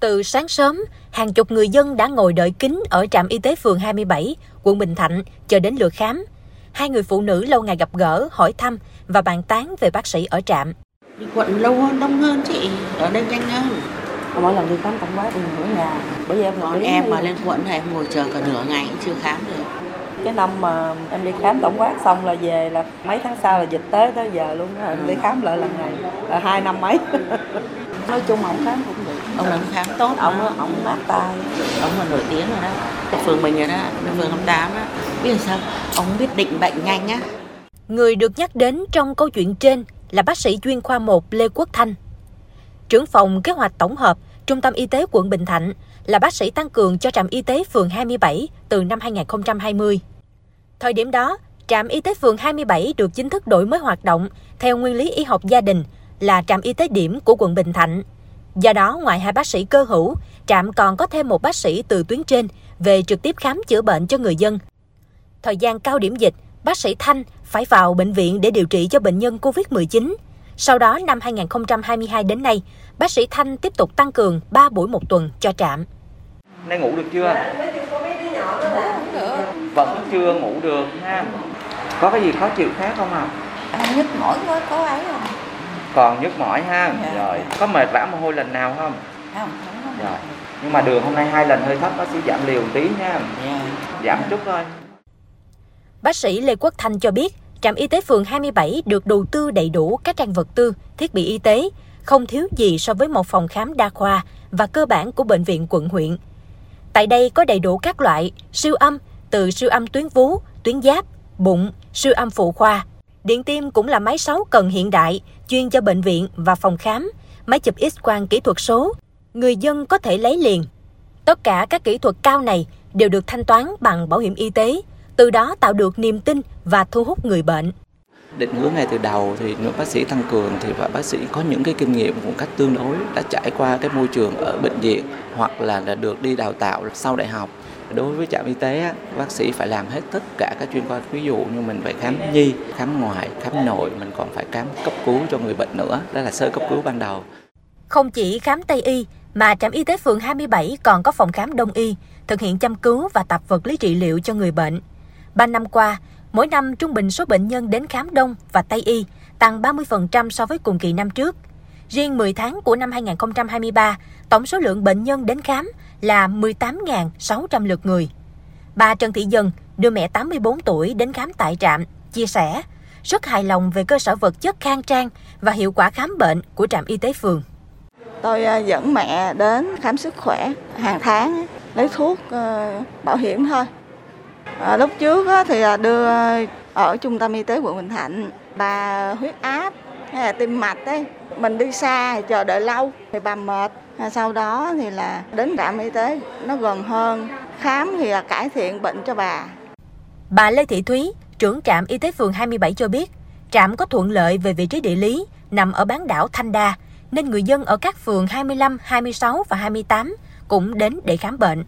Từ sáng sớm, hàng chục người dân đã ngồi đợi kín ở trạm y tế phường 27, quận Bình Thạnh, chờ đến lượt khám. Hai người phụ nữ lâu ngày gặp gỡ, hỏi thăm và bàn tán về bác sĩ ở trạm. Đi quận lâu hơn, đông hơn chị, ở đây nhanh hơn. mỗi lần đi khám tổng quát ở nhà bây giờ em Còn em mà lên quận này em ngồi chờ cả nửa ngày cũng chưa khám được. cái năm mà em đi khám tổng quát xong là về là mấy tháng sau là dịch tới tới giờ luôn á em đi khám lại lần này là hai năm mấy nói chung ổng khám cũng được Ông làm khám tốt ổng mà. ổng mát tay Ông là nổi tiếng rồi đó. Ở phường mình rồi đó, phường 28 á. Biết làm sao? Ông biết định bệnh nhanh á. Người được nhắc đến trong câu chuyện trên là bác sĩ chuyên khoa 1 Lê Quốc Thanh. Trưởng phòng kế hoạch tổng hợp Trung tâm Y tế quận Bình Thạnh là bác sĩ tăng cường cho trạm y tế phường 27 từ năm 2020. Thời điểm đó, trạm y tế phường 27 được chính thức đổi mới hoạt động theo nguyên lý y học gia đình là trạm y tế điểm của quận Bình Thạnh. Do đó, ngoài hai bác sĩ cơ hữu, trạm còn có thêm một bác sĩ từ tuyến trên về trực tiếp khám chữa bệnh cho người dân. Thời gian cao điểm dịch, bác sĩ Thanh phải vào bệnh viện để điều trị cho bệnh nhân COVID-19. Sau đó, năm 2022 đến nay, bác sĩ Thanh tiếp tục tăng cường 3 buổi một tuần cho trạm. Nay ngủ được chưa? Vẫn chưa ngủ được ha. Có cái gì khó chịu khác không ạ? À, nhức mỏi quá có ấy không? Còn nhức mỏi ha. Dạ. Rồi, có mệt vã mồ hôi lần nào không? Không, không có. Rồi. Nhưng mà đường hôm nay hai lần hơi thấp bác sĩ giảm liều một tí nha. Dạ. Giảm chút thôi. Bác sĩ Lê Quốc Thanh cho biết, trạm y tế phường 27 được đầu tư đầy đủ các trang vật tư, thiết bị y tế, không thiếu gì so với một phòng khám đa khoa và cơ bản của bệnh viện quận huyện. Tại đây có đầy đủ các loại siêu âm, từ siêu âm tuyến vú, tuyến giáp, bụng, siêu âm phụ khoa. Điện tim cũng là máy sáu cần hiện đại, chuyên cho bệnh viện và phòng khám, máy chụp X-quang kỹ thuật số. Người dân có thể lấy liền. Tất cả các kỹ thuật cao này đều được thanh toán bằng bảo hiểm y tế, từ đó tạo được niềm tin và thu hút người bệnh. định hướng ngay từ đầu thì những bác sĩ tăng cường thì và bác sĩ có những cái kinh nghiệm một cách tương đối đã trải qua cái môi trường ở bệnh viện hoặc là đã được đi đào tạo sau đại học đối với trạm y tế bác sĩ phải làm hết tất cả các chuyên khoa ví dụ như mình phải khám nhi khám ngoại khám nội mình còn phải khám cấp cứu cho người bệnh nữa đó là sơ cấp cứu ban đầu Không chỉ khám Tây y, mà trạm y tế phường 27 còn có phòng khám Đông y, thực hiện chăm cứu và tập vật lý trị liệu cho người bệnh. Ba năm qua, mỗi năm trung bình số bệnh nhân đến khám Đông và Tây y tăng 30% so với cùng kỳ năm trước. Riêng 10 tháng của năm 2023, tổng số lượng bệnh nhân đến khám là 18.600 lượt người. Bà Trần Thị Dân, đưa mẹ 84 tuổi đến khám tại trạm, chia sẻ rất hài lòng về cơ sở vật chất khang trang và hiệu quả khám bệnh của trạm y tế phường. Tôi à, dẫn mẹ đến khám sức khỏe hàng tháng lấy thuốc ờ, bảo hiểm thôi. Ờ, lúc trước thì à, đưa ở trung tâm y tế quận Bình Thạnh bà huyết áp hay là tim mạch ấy mình đi xa thì chờ đợi lâu thì bà mệt sau đó thì là đến trạm y tế nó gần hơn khám thì là cải thiện bệnh cho bà Bà Lê Thị Thúy, trưởng trạm y tế phường 27 cho biết, trạm có thuận lợi về vị trí địa lý, nằm ở bán đảo Thanh Đa, nên người dân ở các phường 25, 26 và 28 cũng đến để khám bệnh.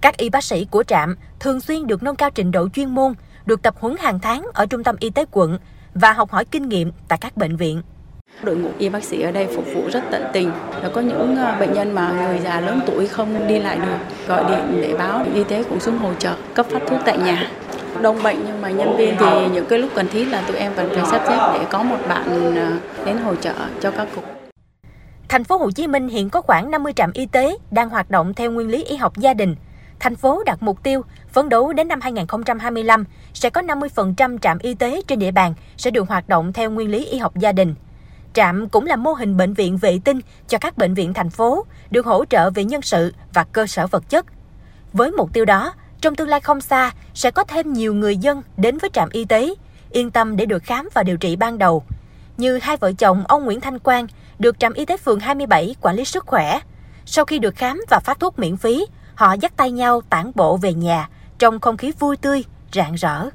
Các y bác sĩ của trạm thường xuyên được nâng cao trình độ chuyên môn, được tập huấn hàng tháng ở trung tâm y tế quận và học hỏi kinh nghiệm tại các bệnh viện. Đội ngũ y bác sĩ ở đây phục vụ rất tận tình. Và có những ờ, bệnh nhân mà người già lớn tuổi không đi lại được, gọi điện để báo y tế cũng xuống hỗ trợ, cấp phát thuốc tại nhà. Đông bệnh nhưng mà nhân viên thì những cái lúc cần thiết là tụi em vẫn phải sắp xếp để có một bạn ờ, đến hỗ trợ cho các cục. Thành phố Hồ Chí Minh hiện có khoảng 50 trạm y tế đang hoạt động theo nguyên lý y học gia đình. Thành phố đặt mục tiêu phấn đấu đến năm 2025 sẽ có 50% trạm y tế trên địa bàn sẽ được hoạt động theo nguyên lý y học gia đình. Trạm cũng là mô hình bệnh viện vệ tinh cho các bệnh viện thành phố, được hỗ trợ về nhân sự và cơ sở vật chất. Với mục tiêu đó, trong tương lai không xa sẽ có thêm nhiều người dân đến với trạm y tế, yên tâm để được khám và điều trị ban đầu. Như hai vợ chồng ông Nguyễn Thanh Quang được trạm y tế phường 27 quản lý sức khỏe. Sau khi được khám và phát thuốc miễn phí, họ dắt tay nhau tản bộ về nhà trong không khí vui tươi, rạng rỡ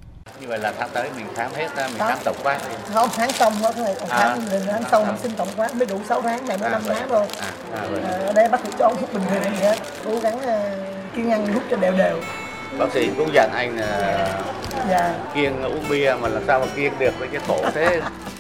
như vậy là tháng tới mình khám hết á, mình khám tổng quát không tháng xong quá thôi. À. tháng à, tháng sau mình xin tổng quát mới đủ 6 tháng này mới À, 5 vậy. tháng thôi. À, à, à, ở đây bác sĩ cho uống thuốc bình thường gì hết cố gắng uh, kiêng ăn hút cho đều đều. Bác sĩ cũng dặn anh là và kiêng uống bia mà làm sao mà kiêng được với cái khổ thế